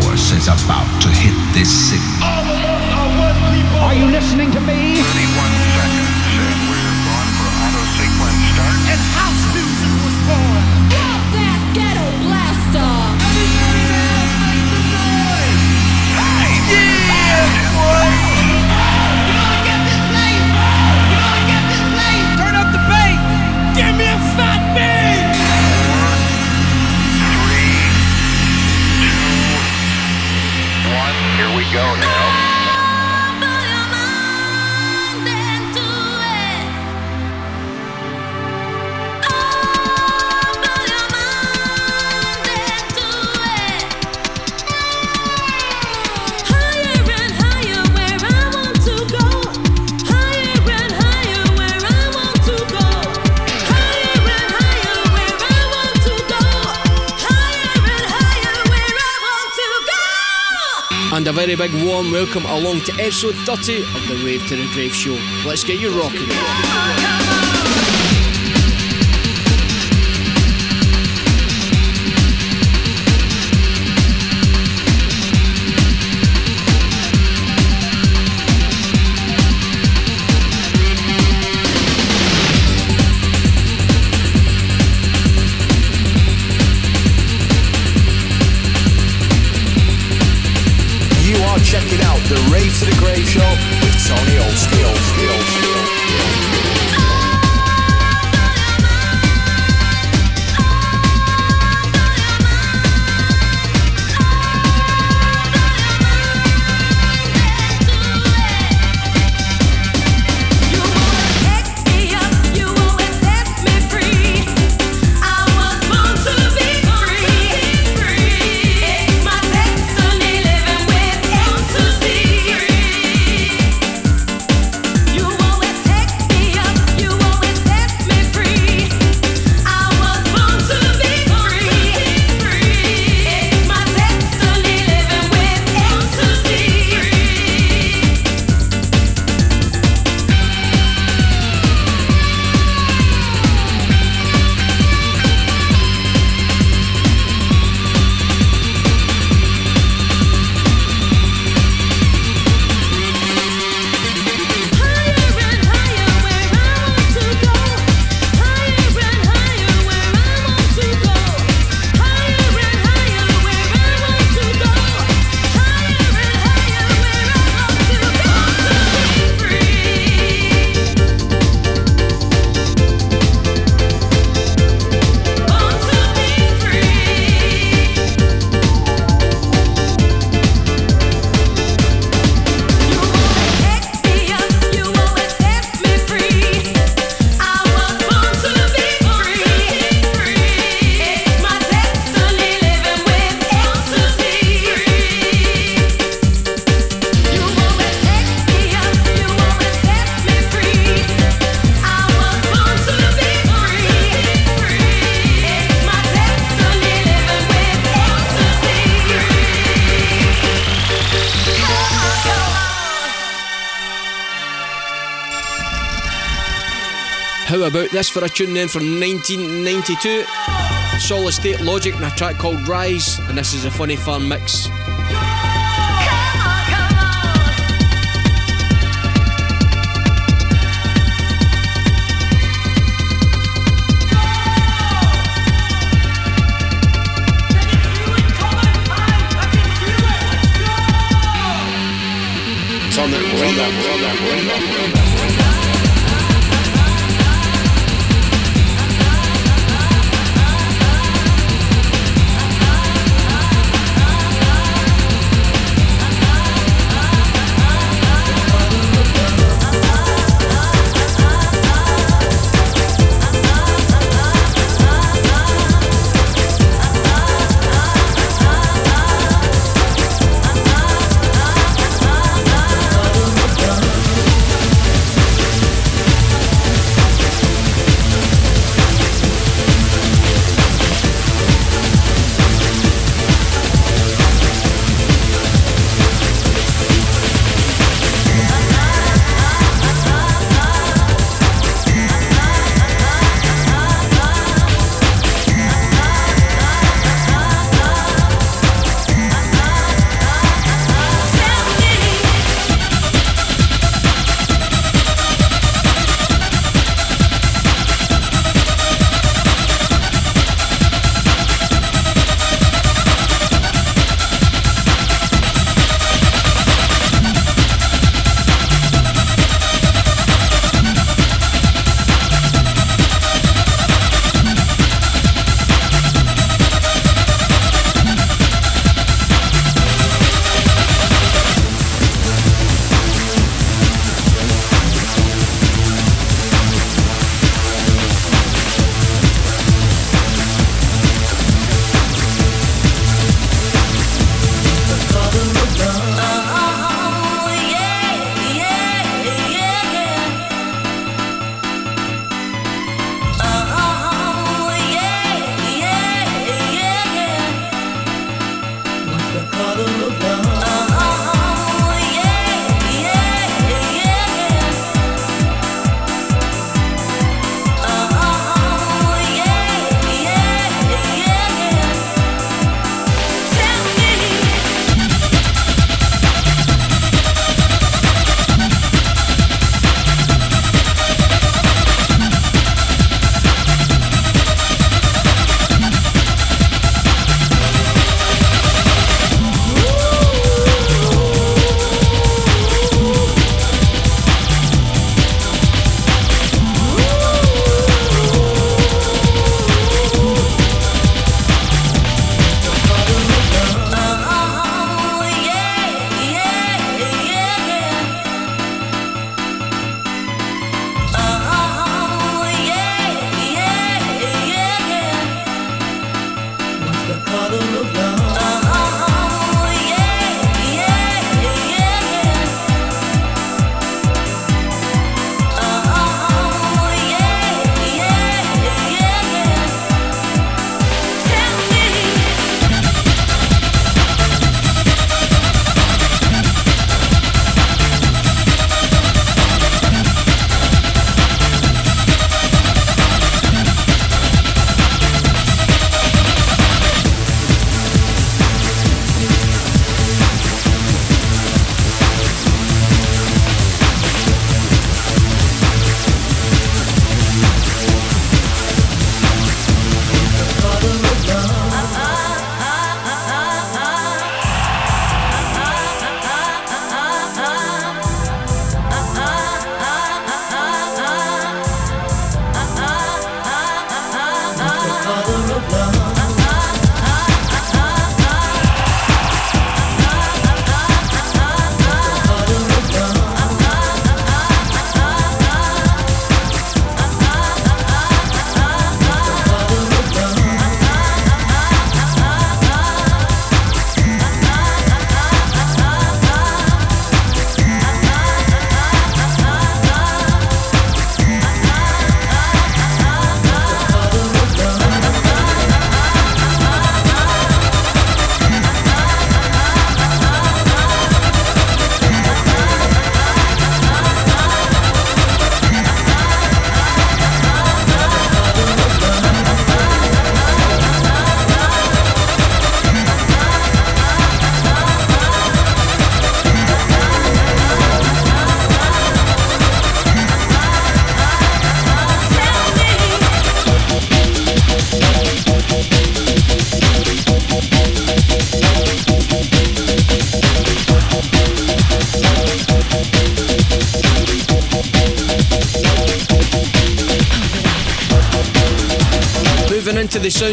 force is about to hit this city. All of us are one people. Are you listening to me? 31 a very big warm welcome along to episode 30 of the Rave to the Grave show. Let's get you rocking. For a tune then from 1992? Solid State Logic and a track called Rise, and this is a funny fun mix. That, turn that, turn that, turn that, turn that.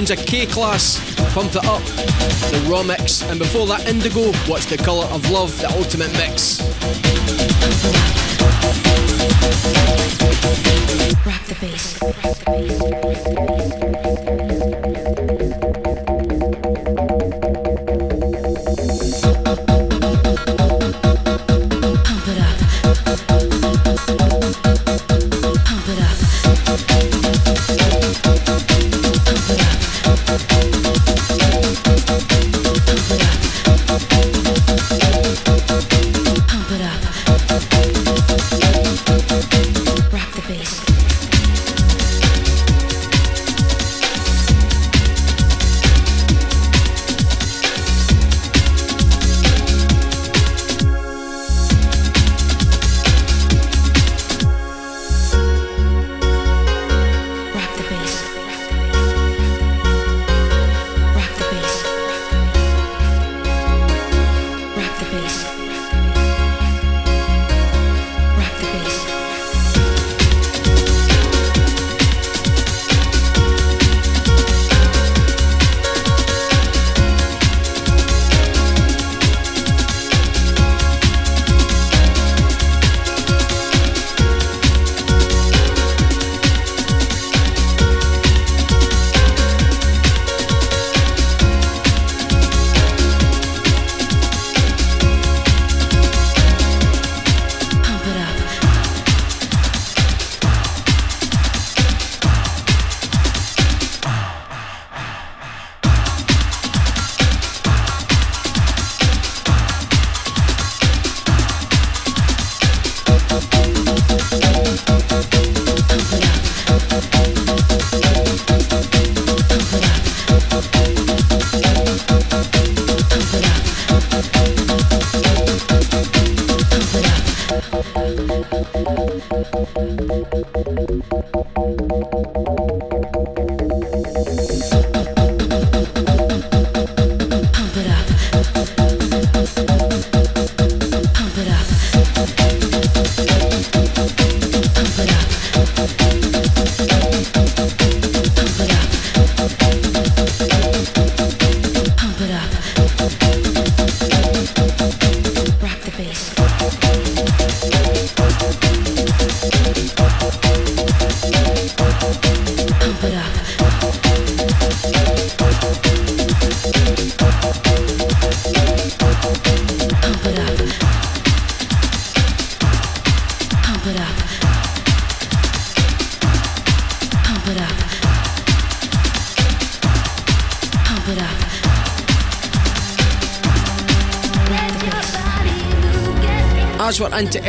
Sounds of K-Klass, Pump It Up, the Raw Mix, and before that, Indigo, What's the Colour of Love, the Ultimate Mix. Rock the bass. Rock the bass.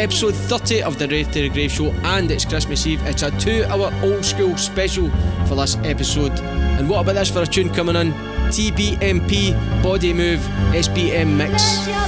Episode 30 of the Rave to the Grave show and it's Christmas Eve, it's a two hour old school special for this episode. And what about this for a tune coming in? TBMP Body Move SBM Mix.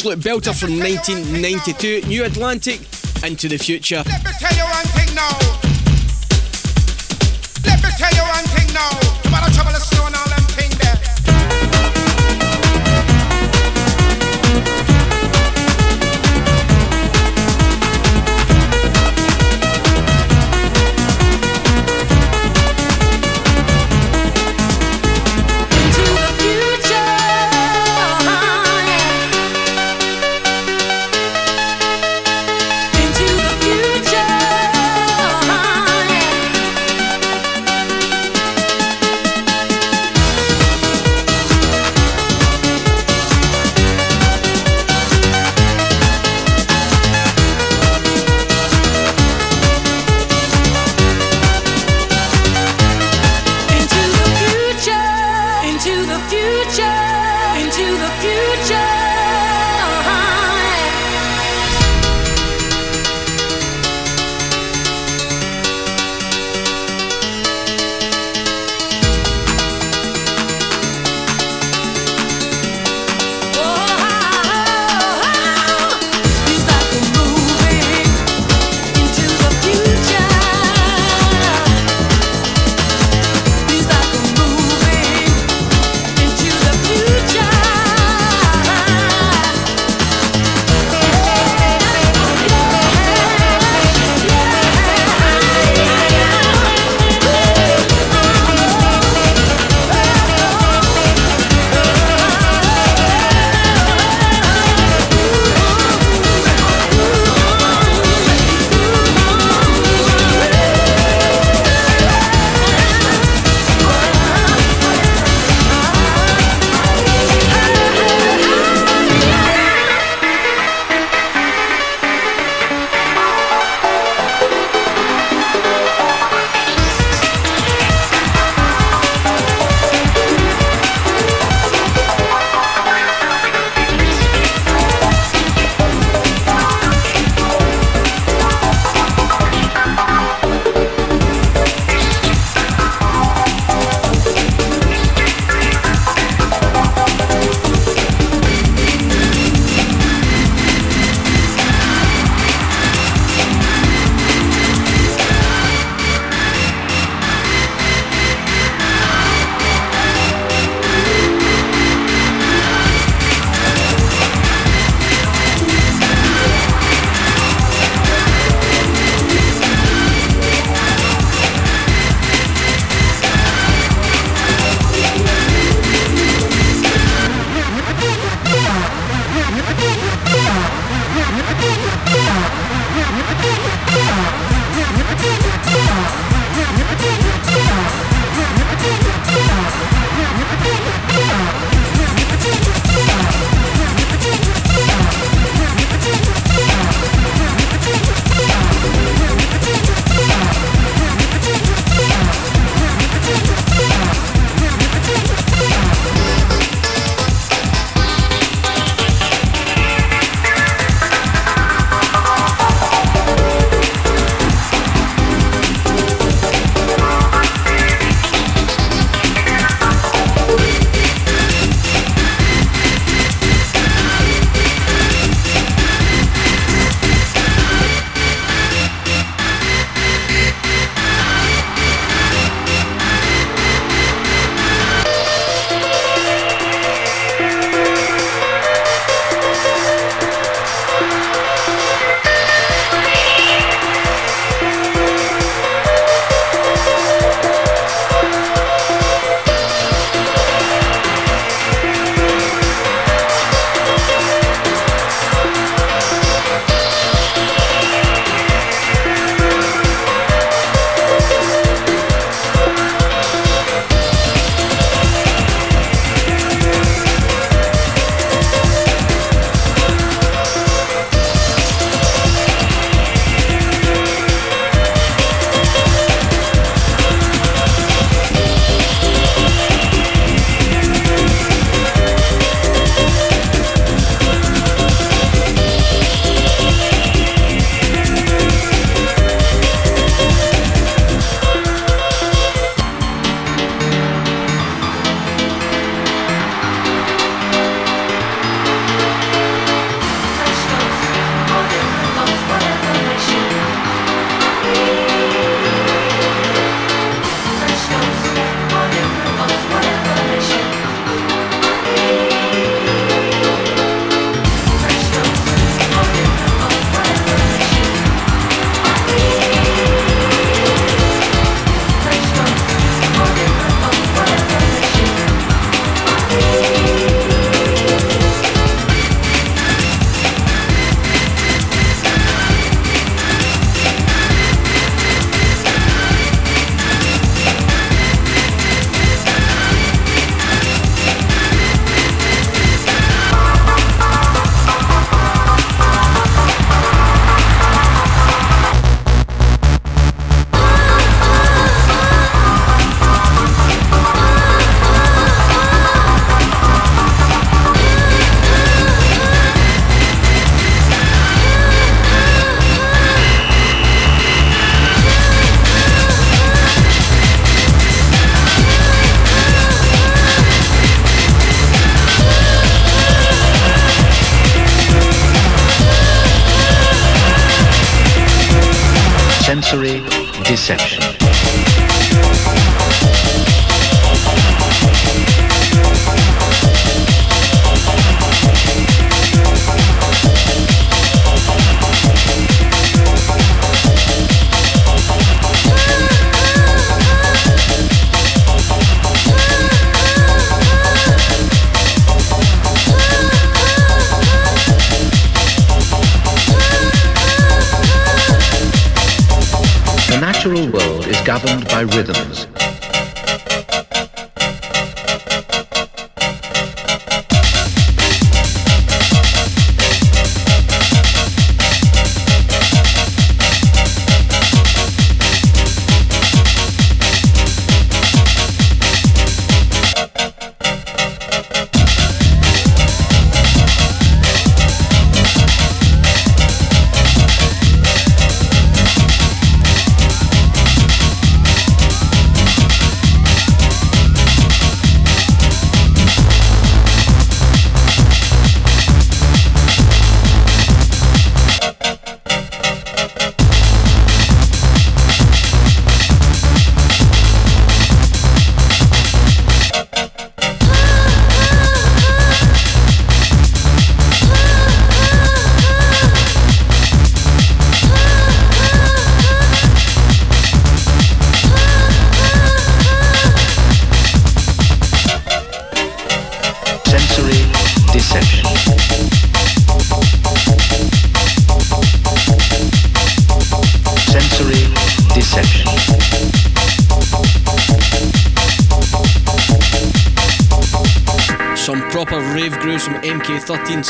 Absolute belter from 1992, New Atlantic, Into the Future. Let me tell you one thing now.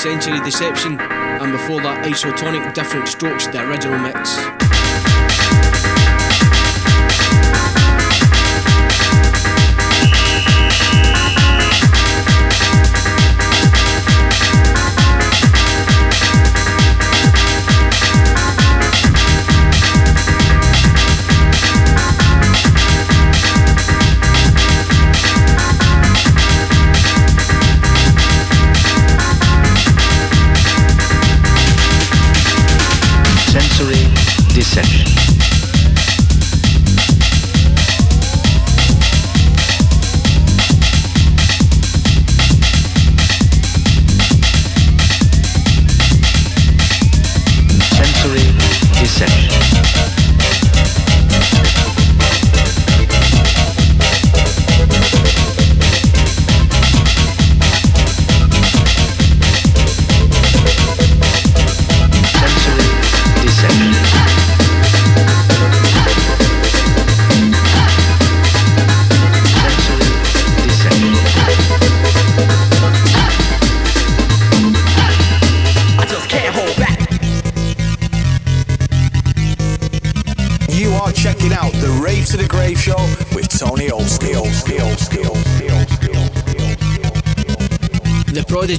Century Deception, and before that, Isotonik Different Strokes, the original mix.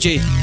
Richie.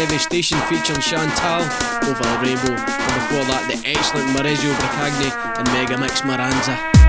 Devastation featuring Chantal over the Rainbow. And before that, the excellent Maurizio Briccagni and Megamix Maranza.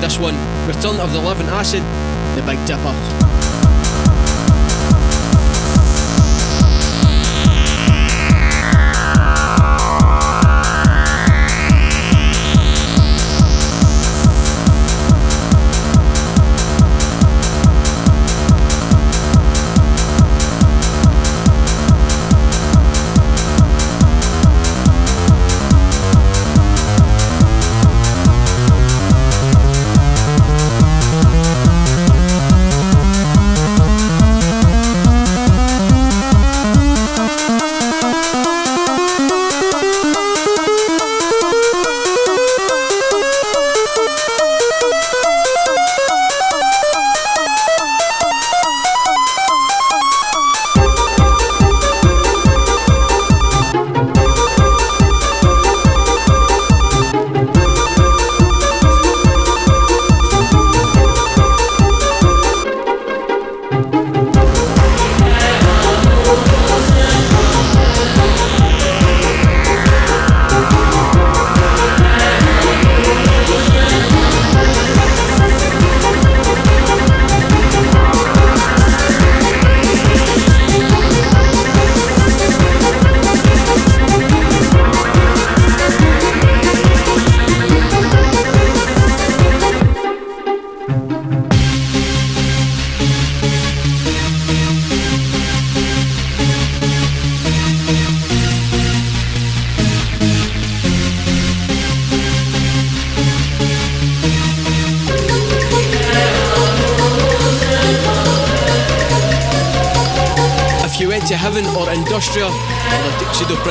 This one.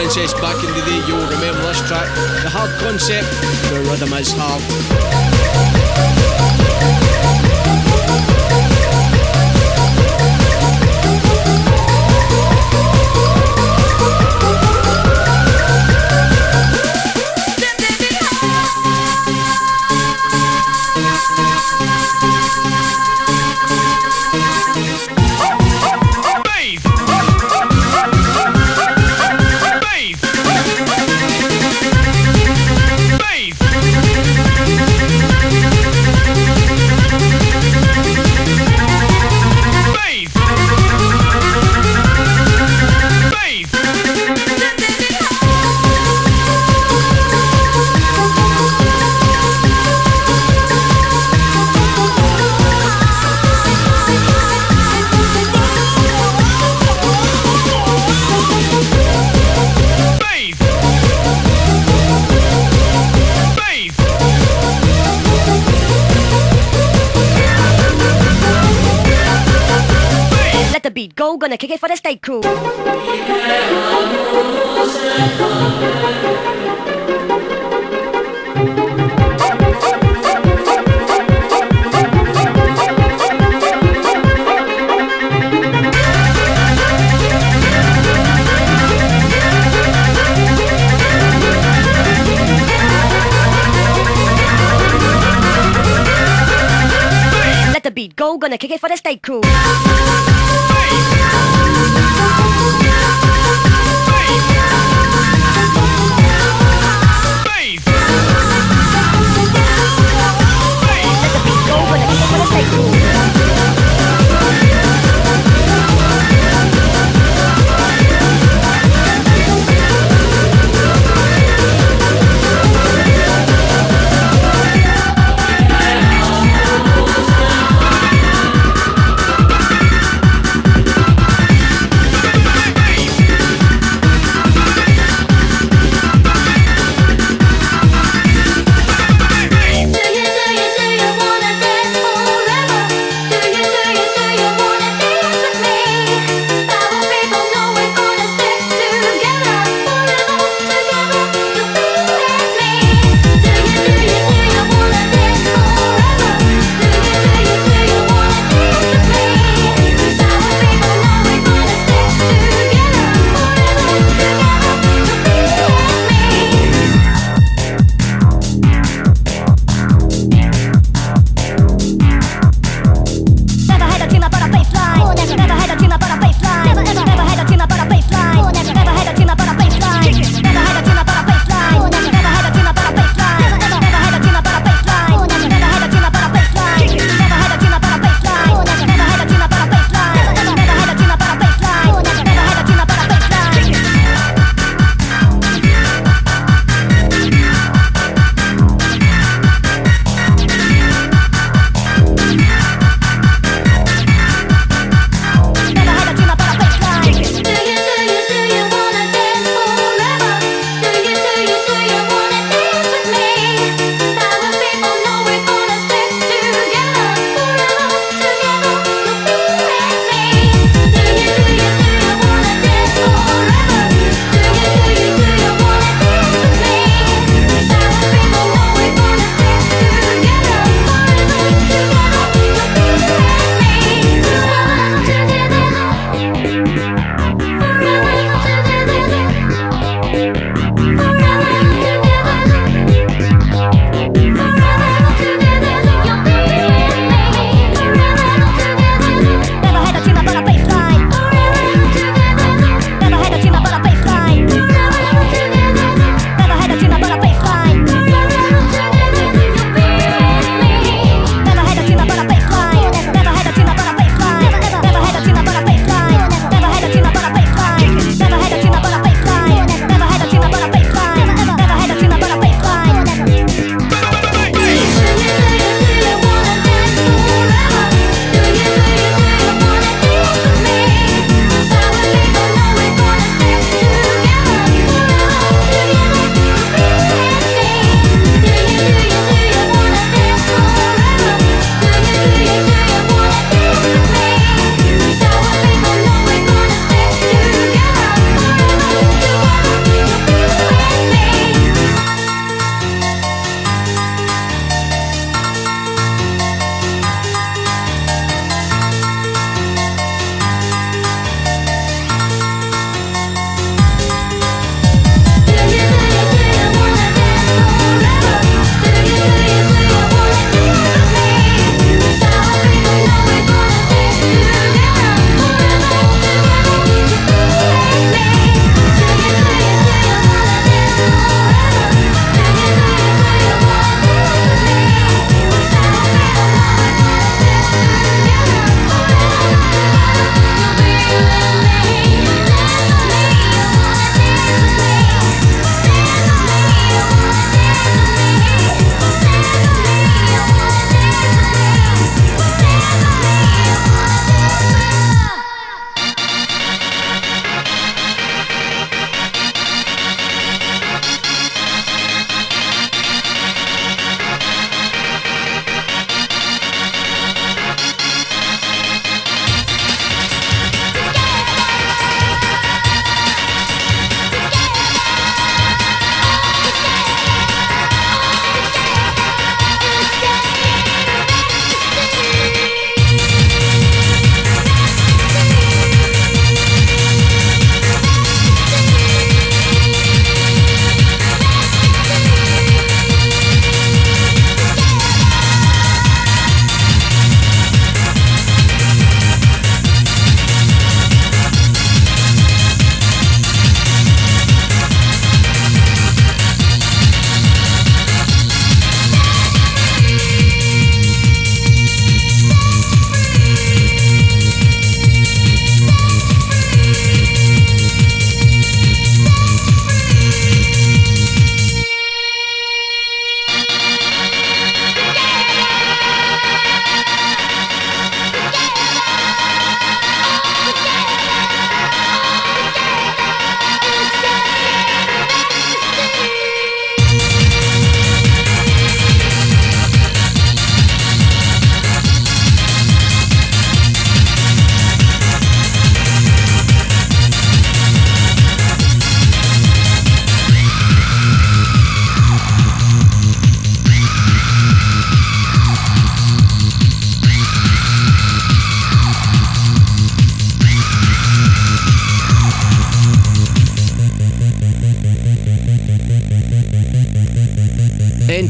Princess back in the day, you'll remember this track. The hard concept, the rhythm is hard. Crew. Let the beat go, gonna kick it for the state crew.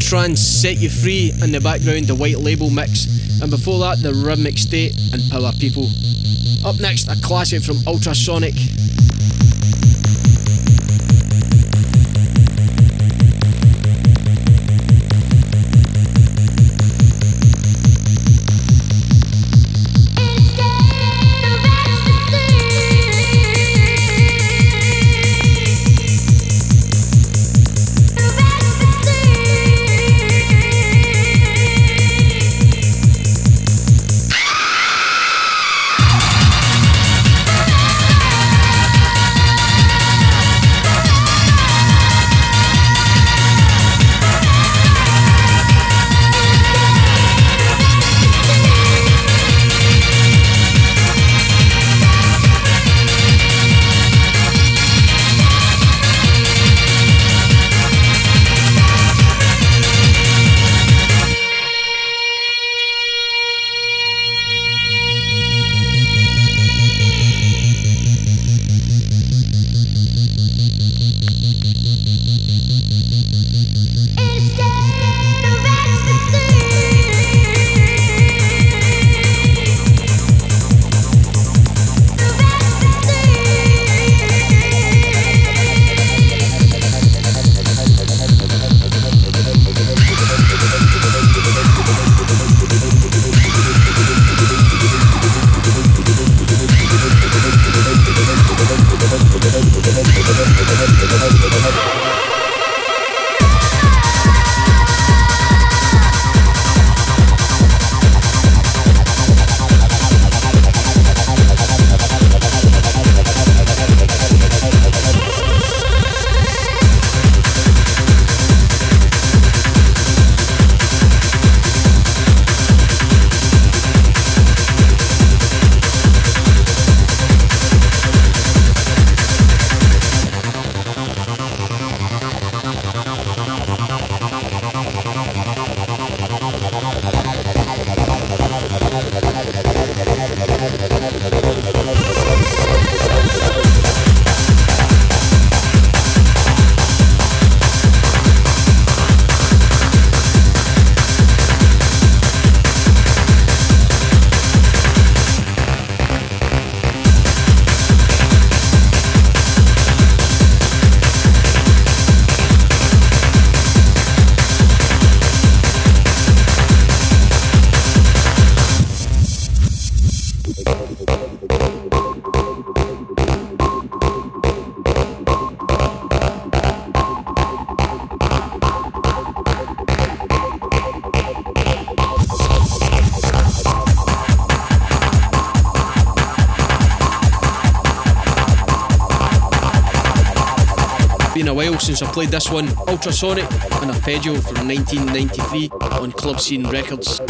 Trance Set You Free in the background, the white label mix, and before that, the Rhythmic State and Power People. Up next, a classic from Ultrasonic. Been a while since I played this one, Ultrasonic, an arpeggio from 1993 on Club Scene Records.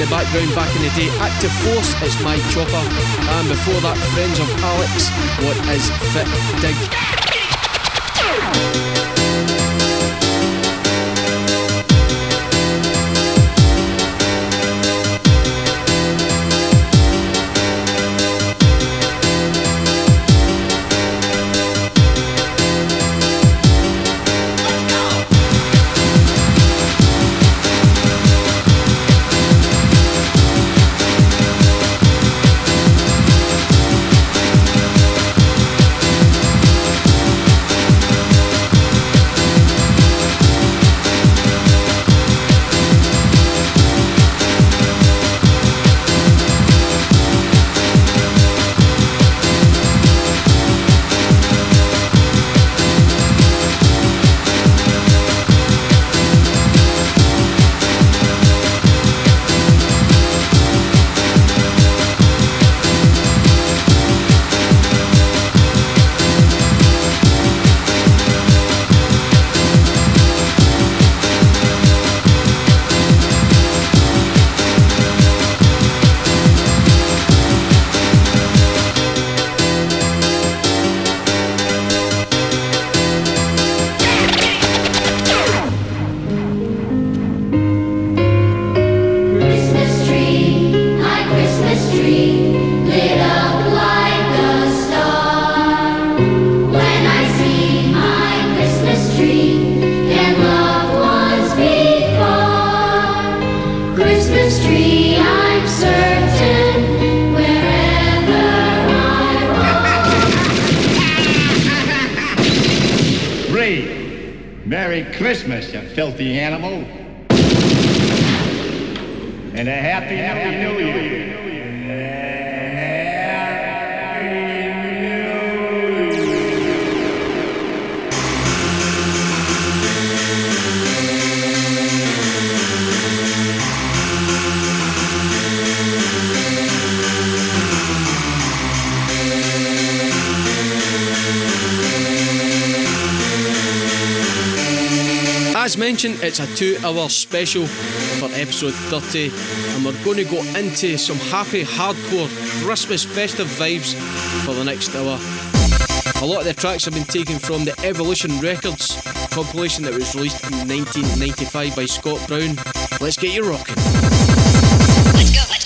In the background back in the day. Active Force, is My Chopper. And before that, Friends of Alex, What is Fit Dig? It's a two hour special for episode 30, and we're going to go into some happy, hardcore Christmas festive vibes for the next hour. A lot of the tracks have been taken from the Evolution Records compilation that was released in 1995 by Scott Brown. Let's get you rocking. Christmas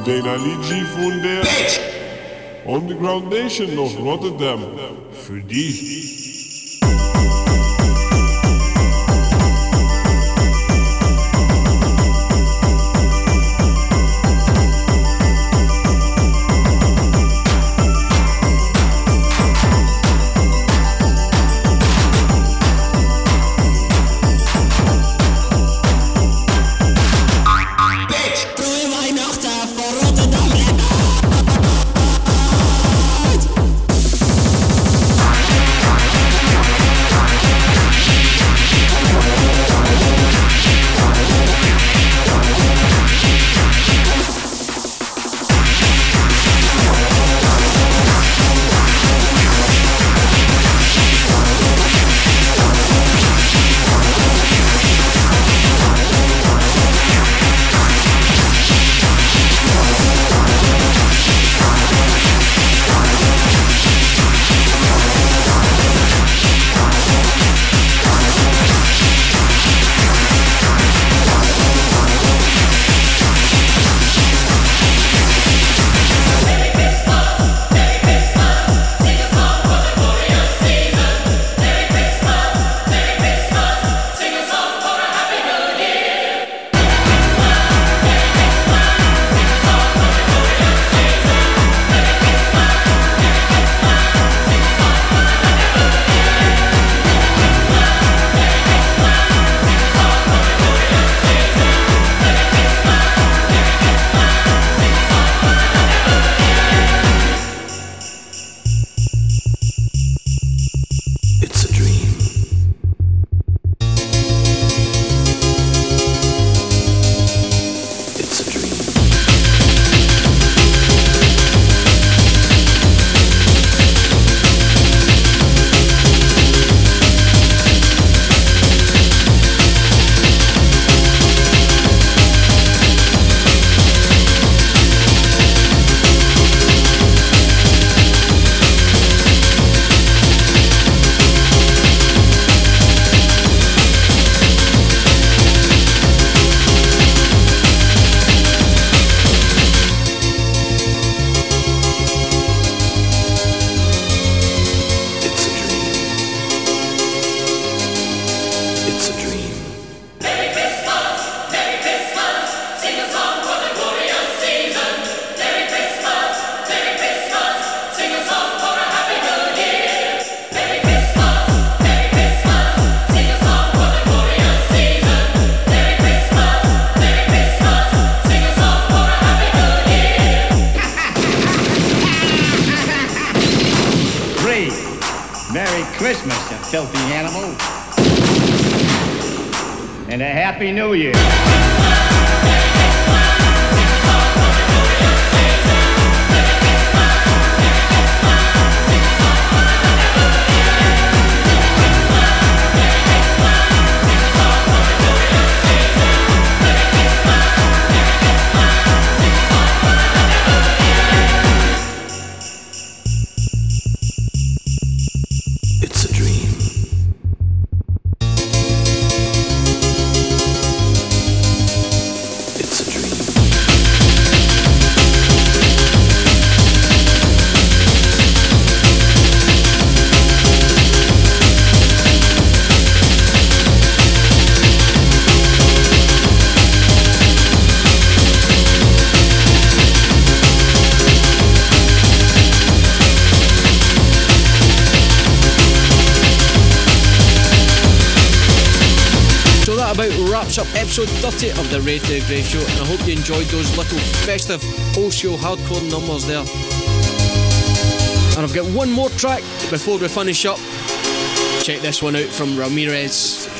und den Aligi von der Underground Nation of Rotterdam. Für dich. Show, and I hope you enjoyed those little festive old school hardcore numbers there. And I've got one more track before we finish up. Check this one out from Ramirez.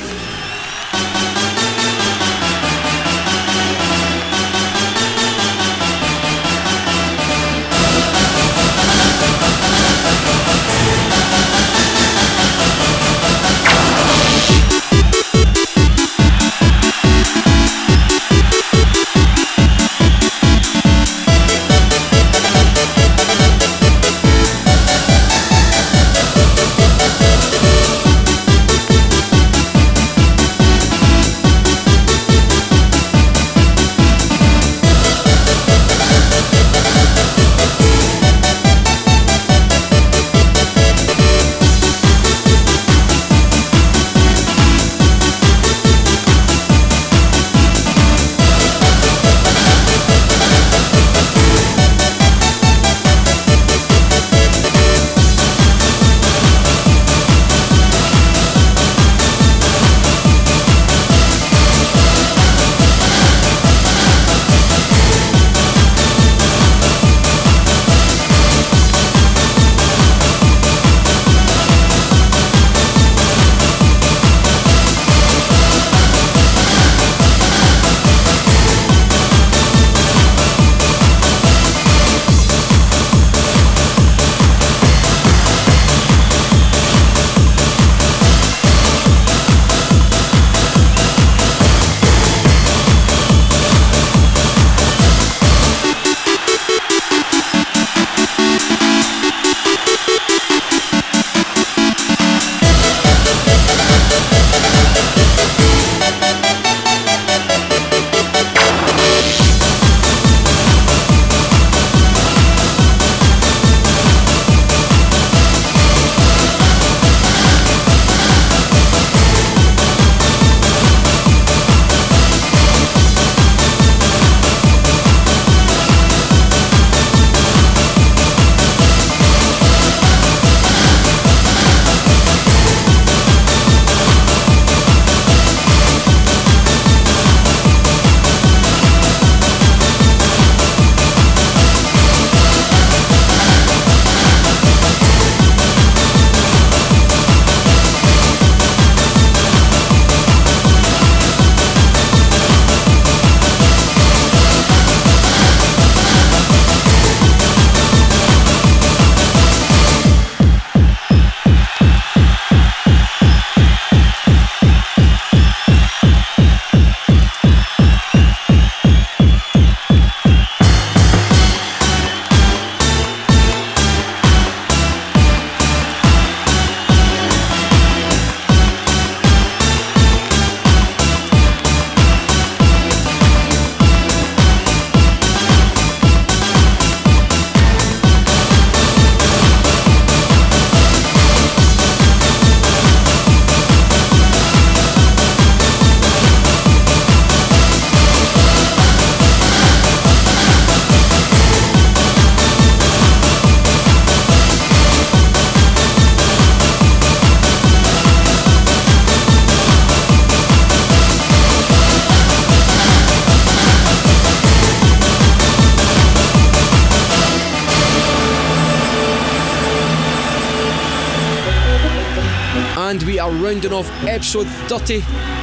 Episode 30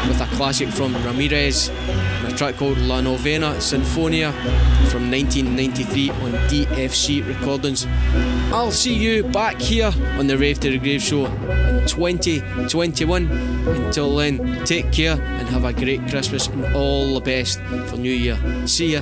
with a classic from Ramirez and a track called La Novena Sinfonia from 1993 on DFC Recordings. I'll see you back here on the Rave to the Grave show in 2021. Until then, take care and have a great Christmas and all the best for New Year. See ya.